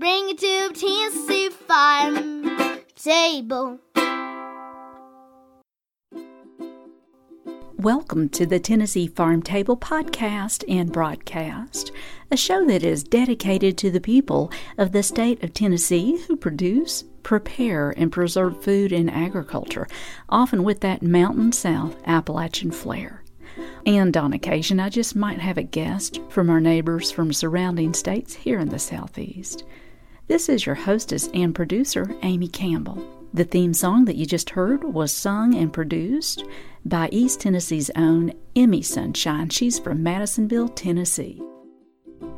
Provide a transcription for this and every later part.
Bring it to Tennessee farm table. Welcome to the Tennessee Farm Table podcast and broadcast, a show that is dedicated to the people of the state of Tennessee who produce, prepare, and preserve food and agriculture, often with that Mountain South Appalachian flair. And on occasion, I just might have a guest from our neighbors from surrounding states here in the Southeast. This is your hostess and producer, Amy Campbell. The theme song that you just heard was sung and produced by East Tennessee's own Emi Sunshine. She's from Madisonville, Tennessee.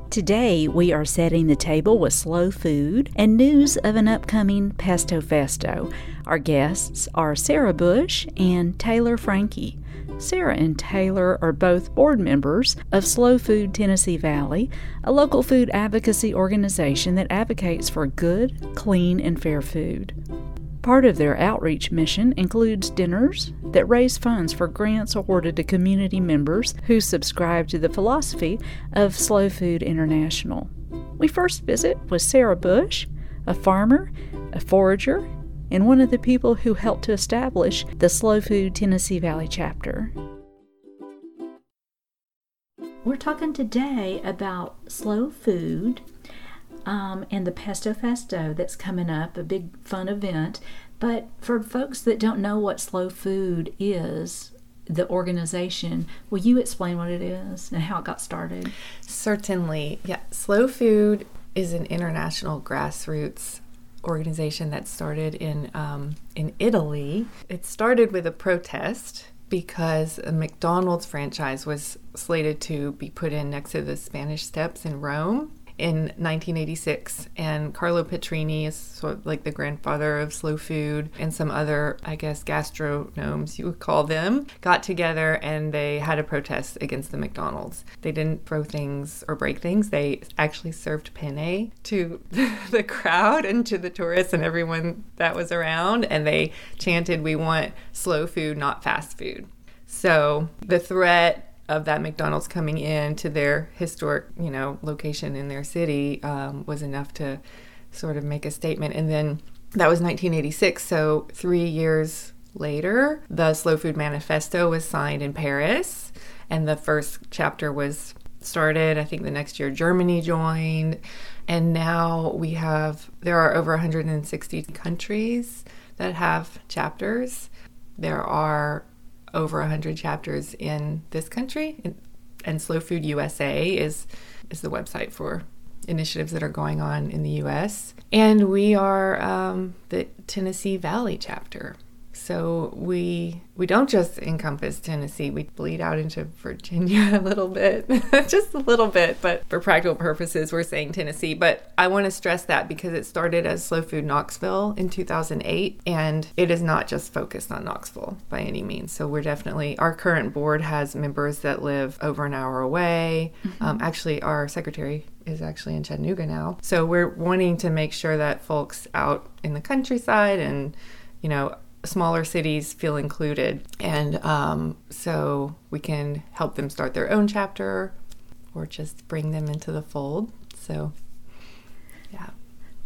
Today, we are setting the table with slow food and news of an upcoming Pesto Festo. Our guests are Sarah Bush and Taylor Frankie. Sarah and Taylor are both board members of Slow Food Tennessee Valley, a local food advocacy organization that advocates for good, clean, and fair food. Part of their outreach mission includes dinners that raise funds for grants awarded to community members who subscribe to the philosophy of Slow Food International. We first visit with Sarah Bush, a farmer, a forager, and one of the people who helped to establish the Slow Food Tennessee Valley chapter. We're talking today about slow food um, and the Pesto Festo that's coming up, a big fun event. But for folks that don't know what slow food is, the organization, will you explain what it is and how it got started? Certainly. Yeah. Slow Food is an international grassroots organization that started in um, in Italy. It started with a protest because a McDonald's franchise was slated to be put in next to the Spanish Steps in Rome in 1986 and Carlo Petrini is sort of like the grandfather of slow food and some other I guess gastronomes you would call them got together and they had a protest against the McDonald's. They didn't throw things or break things. They actually served penne to the crowd and to the tourists and everyone that was around and they chanted we want slow food not fast food. So the threat of that McDonald's coming in to their historic, you know, location in their city um, was enough to sort of make a statement. And then that was 1986. So three years later, the Slow Food Manifesto was signed in Paris, and the first chapter was started. I think the next year Germany joined, and now we have there are over 160 countries that have chapters. There are over 100 chapters in this country. And Slow Food USA is, is the website for initiatives that are going on in the US. And we are um, the Tennessee Valley chapter. So we we don't just encompass Tennessee, we bleed out into Virginia a little bit, just a little bit, but for practical purposes we're saying Tennessee, but I want to stress that because it started as Slow Food Knoxville in 2008 and it is not just focused on Knoxville by any means. So we're definitely our current board has members that live over an hour away. Mm-hmm. Um, actually our secretary is actually in Chattanooga now. So we're wanting to make sure that folks out in the countryside and you know smaller cities feel included. And um, so we can help them start their own chapter or just bring them into the fold. So, yeah.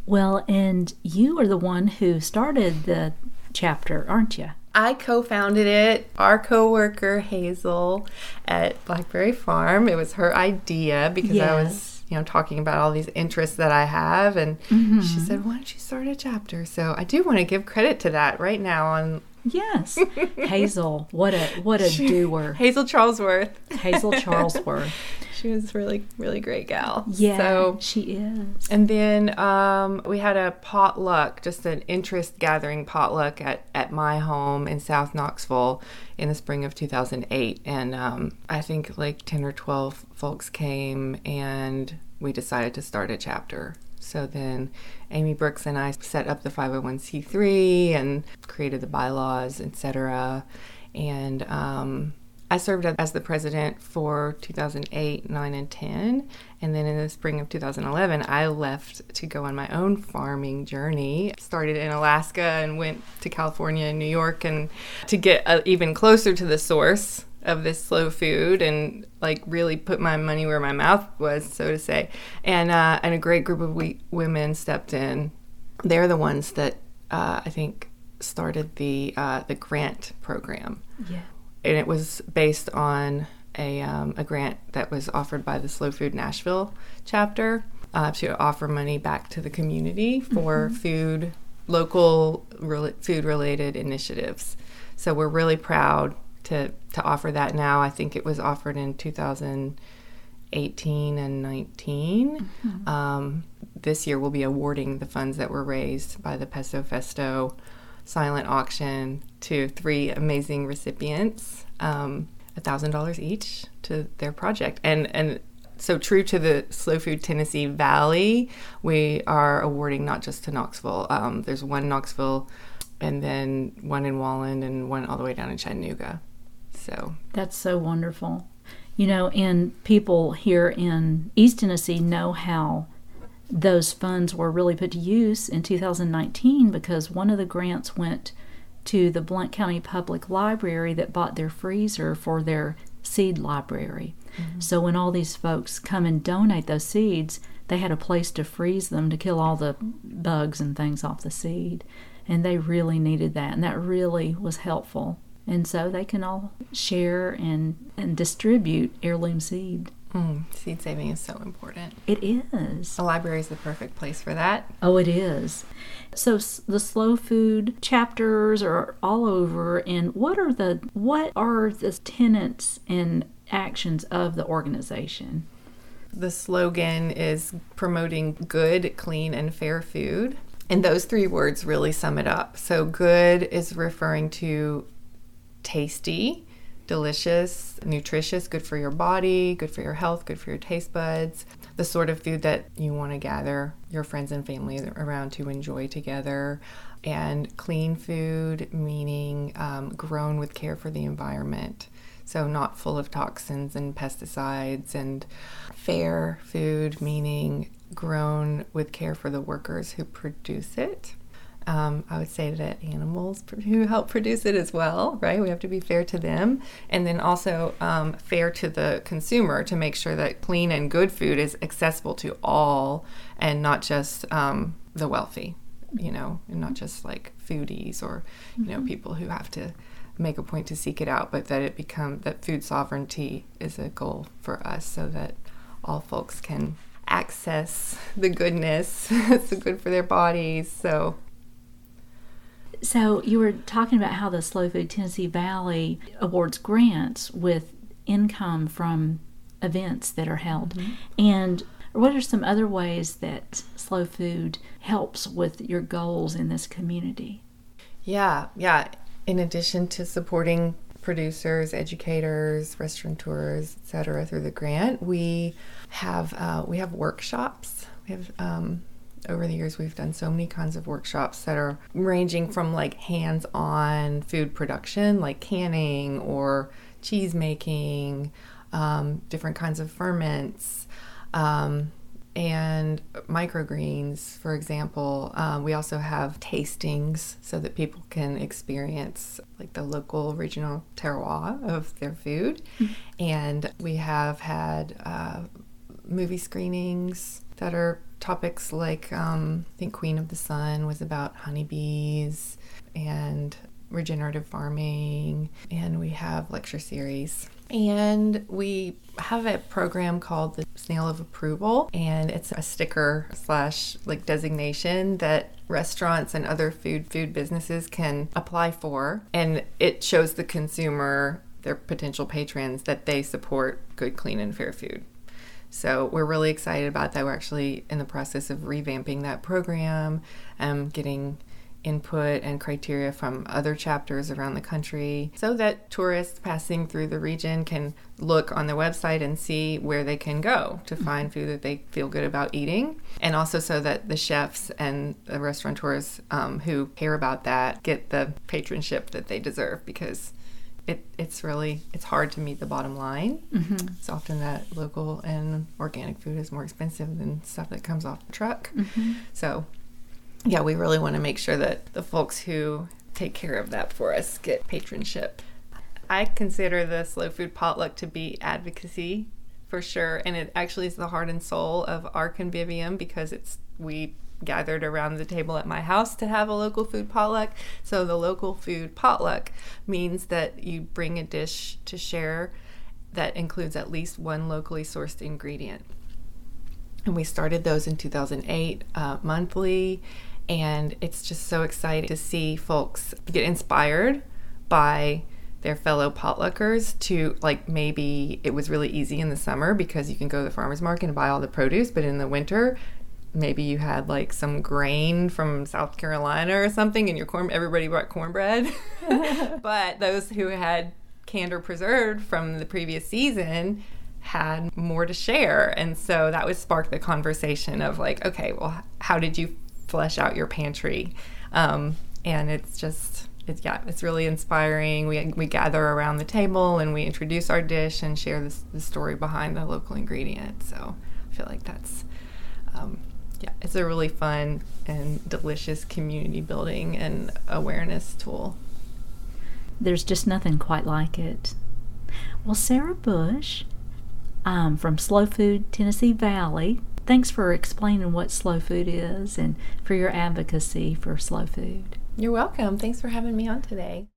Well, and you are the one who started the chapter, aren't you? I co-founded it. Our coworker Hazel at Blackberry Farm. It was her idea because yes. I was you know, talking about all these interests that I have. And Mm-hmm. she said, Why don't you start a chapter? So I do want to give credit to that right now on Yes, Hazel. What a what a doer. Hazel Charlesworth. Hazel Charlesworth. She was really, really great gal. Yeah, So she is. And then um, we had a potluck, just an interest gathering potluck at, at my home in South Knoxville in the spring of 2008. And um, I think like 10 or 12 folks came and we decided to start a chapter. So then Amy Brooks and I set up the 501c3 and created the bylaws, etc. And um, I served as the president for 2008, 9, and 10. And then in the spring of 2011, I left to go on my own farming journey. Started in Alaska and went to California and New York and to get uh, even closer to the source of this slow food and like really put my money where my mouth was, so to say. And uh, and a great group of we- women stepped in. They're the ones that uh, I think started the uh, the grant program Yeah. And it was based on a, um, a grant that was offered by the Slow Food Nashville chapter uh, to offer money back to the community for food, local rela- food related initiatives. So we're really proud to, to offer that now. I think it was offered in 2018 and 19. Um, this year we'll be awarding the funds that were raised by the Pesto Festo silent auction to three amazing recipients, um, $1,000 each to their project. And, and so true to the Slow Food Tennessee Valley, we are awarding not just to Knoxville. Um, there's one Knoxville and then one in Walland and one all the way down in Chattanooga. So That's so wonderful. You know, and people here in East Tennessee know how those funds were really put to use in 2019 because one of the grants went to the Blount County Public Library that bought their freezer for their seed library. Mm-hmm. So when all these folks come and donate those seeds, they had a place to freeze them to kill all the bugs and things off the seed. And they really needed that, and that really was helpful. And so they can all share and, and distribute heirloom seed. Mm, seed saving is so important. It is. A library is the perfect place for that. Oh, it is. So s- the slow food chapters are all over. And what are the what are the tenets and actions of the organization? The slogan is promoting good, clean, and fair food. And those three words really sum it up. So, good is referring to tasty, delicious, nutritious, good for your body, good for your health, good for your taste buds, the sort of food that you want to gather your friends and family around to enjoy together. And clean food, meaning um, grown with care for the environment. So, not full of toxins and pesticides, and fair food, meaning grown with care for the workers who produce it. Um, I would say that animals who help produce it as well, right? We have to be fair to them. And then also um, fair to the consumer to make sure that clean and good food is accessible to all and not just um, the wealthy, you know, and not just like foodies or, you know, people who have to make a point to seek it out, but that it become that food sovereignty is a goal for us so that all folks can access the goodness. it's good for their bodies. So So you were talking about how the Slow Food Tennessee Valley awards grants with income from events that are held. And what are some other ways that Slow Food helps with your goals in this community? Yeah, yeah. In addition to supporting producers, educators, restaurateurs, etc., through the grant, we have uh, we have workshops. We have um, over the years we've done so many kinds of workshops that are ranging from like hands-on food production, like canning or cheese making, um, different kinds of ferments. Um, and microgreens, for example. Um, we also have tastings so that people can experience like the local regional terroir of their food. And we have had uh, movie screenings that are topics like um, I think Queen of the Sun was about honeybees and regenerative farming, and we have lecture series. And we have a program called the Snail of Approval, and it's a sticker slash like designation that restaurants and other food food businesses can apply for, and it shows the consumer their potential patrons that they support good, clean, and fair food. So we're really excited about that. We're actually in the process of revamping that program, um, getting input and criteria from other chapters around the country so that tourists passing through the region can look on the website and see where they can go to find food that they feel good about eating. And also so that the chefs and the restaurateurs um, who care about that get the patronship that they deserve because it, it's really it's hard to meet the bottom line. Mm-hmm. It's often that local and organic food is more expensive than stuff that comes off the truck. Mm-hmm. So yeah, we really want to make sure that the folks who take care of that for us get patronship. I consider the slow food potluck to be advocacy for sure, and it actually is the heart and soul of our convivium because it's we gathered around the table at my house to have a local food potluck. So the local food potluck means that you bring a dish to share that includes at least one locally sourced ingredient. And we started those in 2008 uh, monthly and it's just so exciting to see folks get inspired by their fellow potluckers to like maybe it was really easy in the summer because you can go to the farmers market and buy all the produce but in the winter maybe you had like some grain from South Carolina or something and your corn everybody brought cornbread but those who had canned or preserved from the previous season had more to share and so that would spark the conversation of like okay well how did you flesh out your pantry. Um, and it's just, it's, yeah, it's really inspiring. We, we gather around the table and we introduce our dish and share the story behind the local ingredient. So I feel like that's, um, yeah, it's a really fun and delicious community building and awareness tool. There's just nothing quite like it. Well, Sarah Bush um, from Slow Food Tennessee Valley Thanks for explaining what slow food is and for your advocacy for slow food. You're welcome. Thanks for having me on today.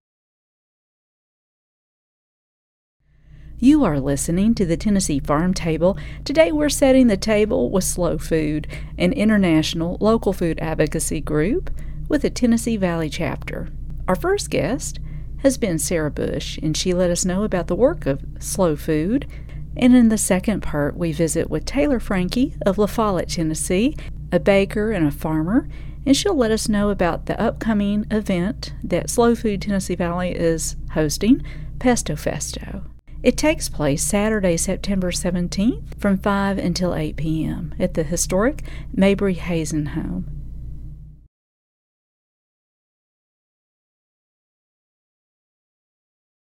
You are listening to the Tennessee Farm Table. Today we're setting the table with Slow Food, an international local food advocacy group with a Tennessee Valley chapter. Our first guest has been Sarah Bush, and she let us know about the work of Slow Food and in the second part, we visit with Taylor Frankie of La Follette, Tennessee, a baker and a farmer, and she'll let us know about the upcoming event that Slow Food Tennessee Valley is hosting, Pesto Festo. It takes place Saturday, September 17th from 5 until 8 p.m. at the historic Mabry Hazen home.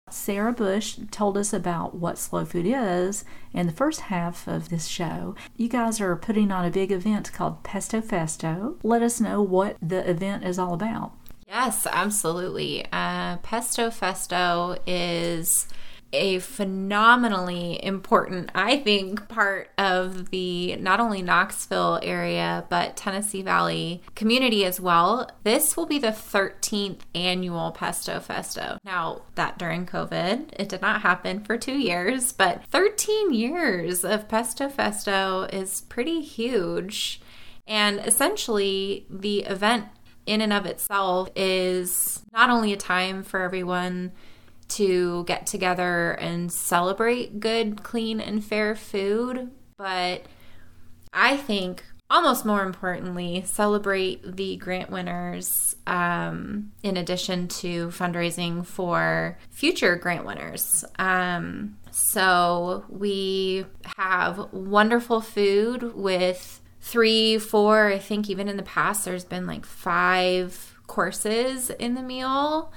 Sarah Bush told us about what slow food is in the first half of this show. You guys are putting on a big event called Pesto Festo. Let us know what the event is all about. Yes, absolutely. Uh, Pesto Festo is a phenomenally important, I think, part of the not only Knoxville area, but Tennessee Valley community as well. This will be the 13th annual Pesto Festo. Now, that during COVID, it did not happen for two years, but 13 years of Pesto Festo is pretty huge. And essentially, the event in and of itself is not only a time for everyone to get together and celebrate good, clean, and fair food. But I think almost more importantly, celebrate the grant winners um, in addition to fundraising for future grant winners. Um, so we have wonderful food with three, four, I think even in the past, there's been like five courses in the meal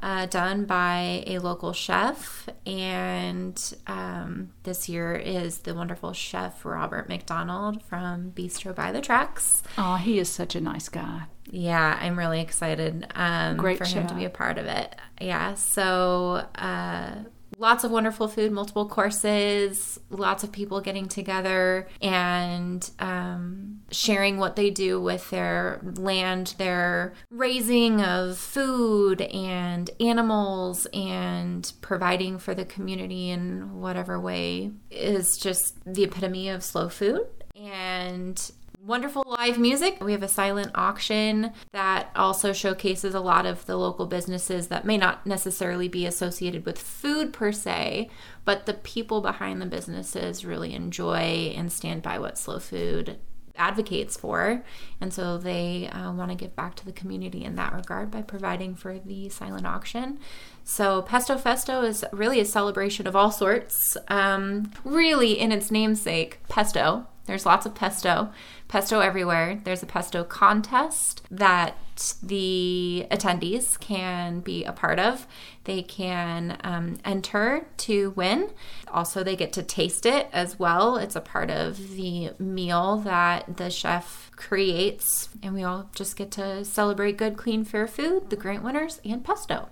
uh, done by a local chef. And um, this year is the wonderful chef Robert McDonald from Bistro by the Tracks. Oh, he is such a nice guy. Yeah, I'm really excited um, Great for chef. him to be a part of it. Yeah, so uh, lots of wonderful food, multiple courses, lots of people getting together and um, sharing what they do with their land, their raising of food and animals, and providing for the community in whatever way is just the epitome of slow food. And wonderful live music. We have a silent auction that also showcases a lot of the local businesses that may not necessarily be associated with food per se, but the people behind the businesses really enjoy and stand by what slow food advocates for. And so they uh, want to give back to the community in that regard by providing for the silent auction. So, Pesto Festo is really a celebration of all sorts. Um, really, in its namesake, pesto. There's lots of pesto pesto everywhere. There's a pesto contest that the attendees can be a part of. They can um, enter to win. Also, they get to taste it as well. It's a part of the meal that the chef creates, and we all just get to celebrate good, clean, fair food, the grant winners, and pesto.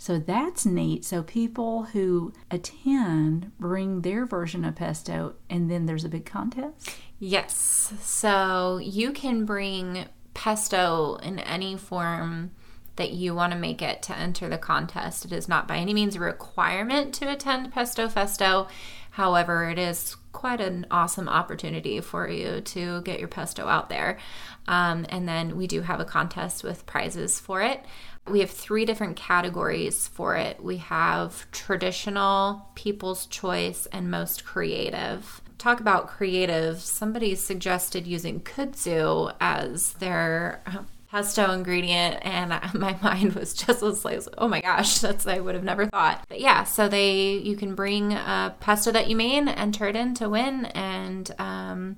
So that's neat. So people who attend bring their version of pesto, and then there's a big contest? Yes. So you can bring pesto in any form that you want to make it to enter the contest. It is not by any means a requirement to attend Pesto Festo. However, it is quite an awesome opportunity for you to get your pesto out there. Um, and then we do have a contest with prizes for it. We have three different categories for it. We have traditional, people's choice, and most creative. Talk about creative. Somebody suggested using kudzu as their uh, pesto ingredient and my mind was just like oh my gosh that's i would have never thought but yeah so they you can bring a pesto that you made enter it in to win and um,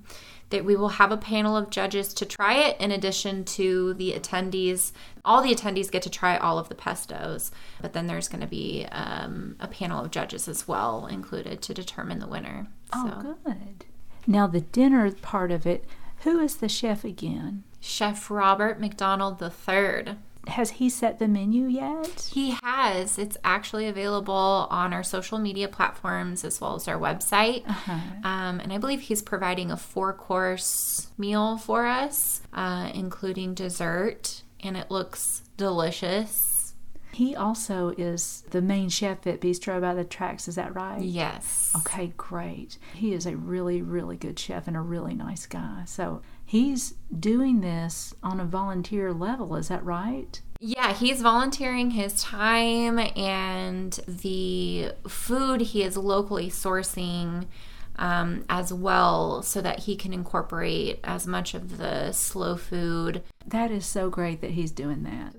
that we will have a panel of judges to try it in addition to the attendees. All the attendees get to try all of the pestos but then there's going to be um, a panel of judges as well included to determine the winner. Oh so. good. Now the dinner part of it who is the chef again? Chef robert mcdonald III has he set the menu yet? He has. It's actually available on our social media platforms as well as our website. Uh-huh. Um, and I believe he's providing a four course meal for us, uh, including dessert, and it looks delicious. He also is the main chef at Bistro by the Tracks, is that right? Yes. Okay, great. He is a really, really good chef and a really nice guy. So he's doing this on a volunteer level, is that right? Yeah, he's volunteering his time and the food he is locally sourcing um, as well so that he can incorporate as much of the slow food. That is so great that he's doing that.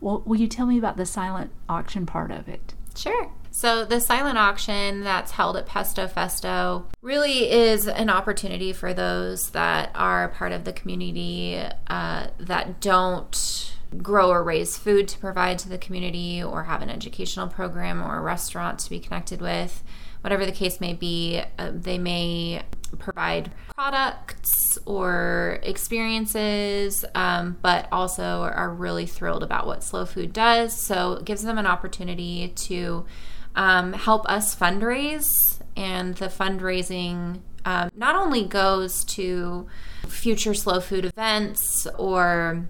Well, will you tell me about the silent auction part of it? Sure. So, the silent auction that's held at Pesto Festo really is an opportunity for those that are part of the community uh, that don't grow or raise food to provide to the community or have an educational program or a restaurant to be connected with. Whatever the case may be, uh, they may provide products or experiences, um, but also are really thrilled about what Slow Food does. So it gives them an opportunity to um, help us fundraise, and the fundraising um, not only goes to future slow food events or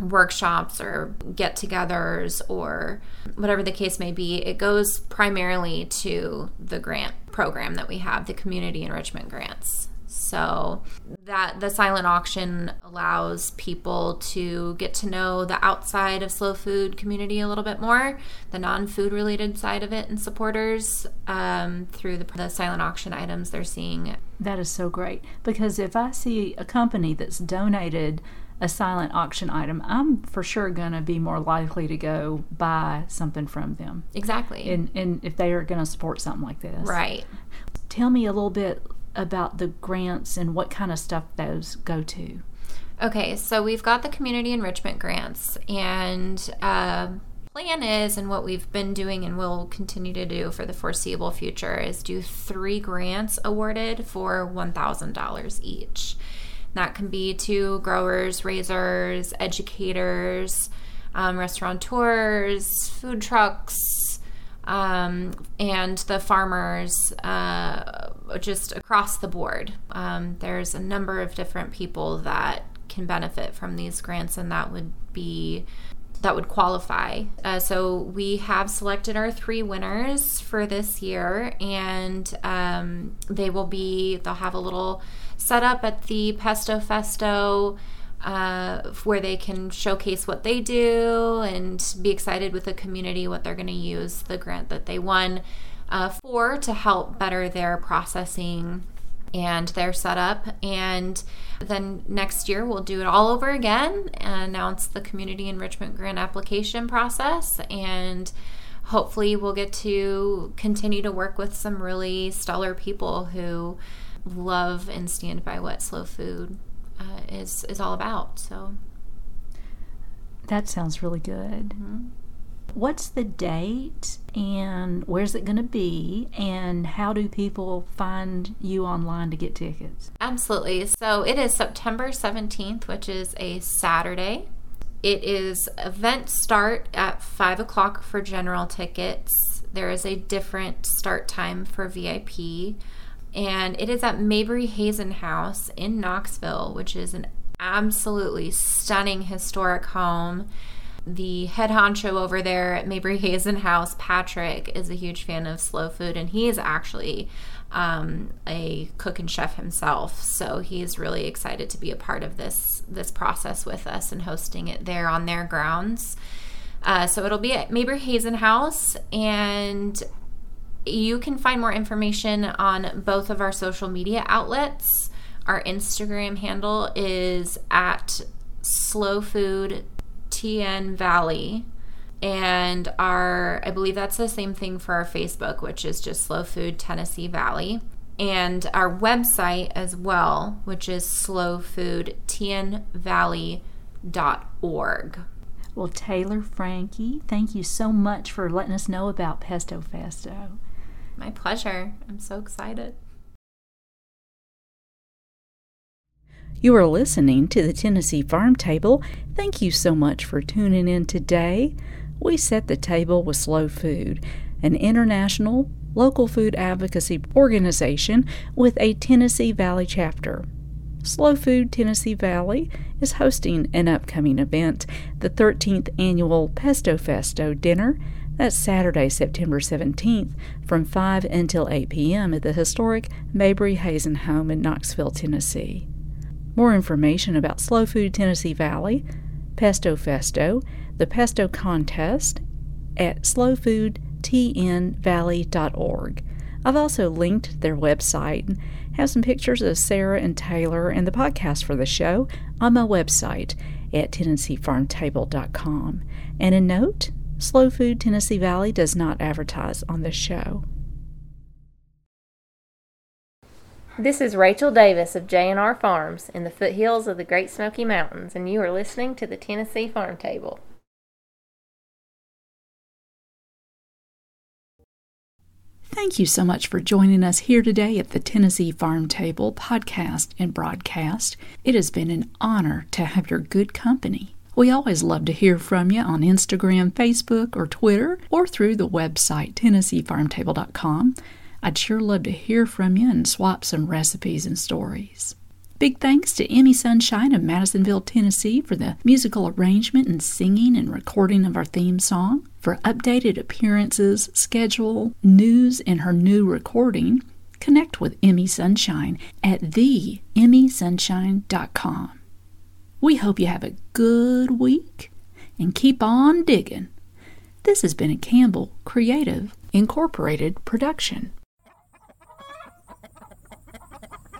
workshops or get togethers or whatever the case may be, it goes primarily to the grant program that we have, the community enrichment grants. So that the silent auction allows people to get to know the outside of slow food community a little bit more, the non-food related side of it, and supporters um, through the, the silent auction items they're seeing. That is so great because if I see a company that's donated a silent auction item, I'm for sure going to be more likely to go buy something from them. Exactly. And, and if they are going to support something like this. Right. Tell me a little bit about the grants and what kind of stuff those go to. Okay, so we've got the community enrichment grants, and uh, plan is, and what we've been doing and will continue to do for the foreseeable future, is do three grants awarded for $1,000 each. That can be to growers, raisers, educators, um, restaurateurs, food trucks, um, and the farmers uh, just across the board. Um, there's a number of different people that can benefit from these grants, and that would be that would qualify. Uh, so we have selected our three winners for this year, and um, they will be they'll have a little setup at the Pesto Festo uh, where they can showcase what they do and be excited with the community what they're going to use the grant that they won uh, for to help better their processing and their setup. And then next year we'll do it all over again and announce the community enrichment grant application process and hopefully we'll get to continue to work with some really stellar people who love and stand by what slow food uh, is is all about. So that sounds really good. Mm-hmm. What's the date and where's it going to be and how do people find you online to get tickets? Absolutely. So it is September 17th, which is a Saturday. It is event start at 5 o'clock for general tickets. There is a different start time for VIP and it is at Mabry Hazen House in Knoxville, which is an absolutely stunning historic home. The head honcho over there at Mabry Hazen House, Patrick, is a huge fan of slow food, and he is actually um, a cook and chef himself. So he's really excited to be a part of this this process with us and hosting it there on their grounds. Uh, so it'll be at Mabry Hazen House, and you can find more information on both of our social media outlets. Our Instagram handle is at Slow Food TN Valley. And our, I believe that's the same thing for our Facebook, which is just Slow Food Tennessee Valley. And our website as well, which is slowfoodtnvalley.org. Well, Taylor Frankie, thank you so much for letting us know about Pesto Festo. My pleasure. I'm so excited. You are listening to the Tennessee Farm Table. Thank you so much for tuning in today. We set the table with Slow Food, an international local food advocacy organization with a Tennessee Valley chapter. Slow Food Tennessee Valley is hosting an upcoming event, the 13th annual Pesto Festo dinner that's Saturday, September 17th, from 5 until 8 p.m. at the historic Mabry Hazen Home in Knoxville, Tennessee. More information about Slow Food Tennessee Valley, Pesto Festo, the Pesto Contest at slowfoodtnvalley.org. I've also linked their website and have some pictures of Sarah and Taylor and the podcast for the show on my website at tennesseefarmtable.com. And a note Slow Food Tennessee Valley does not advertise on this show. This is Rachel Davis of J&R Farms in the foothills of the Great Smoky Mountains, and you are listening to the Tennessee Farm Table. Thank you so much for joining us here today at the Tennessee Farm Table podcast and broadcast. It has been an honor to have your good company. We always love to hear from you on Instagram, Facebook, or Twitter, or through the website TennesseeFarmTable.com. I'd sure love to hear from you and swap some recipes and stories. Big thanks to Emi Sunshine of Madisonville, Tennessee for the musical arrangement and singing and recording of our theme song. For updated appearances, schedule, news, and her new recording, connect with Emi Sunshine at theemmysunshine.com. We hope you have a good week and keep on digging. This has been a Campbell Creative Incorporated production.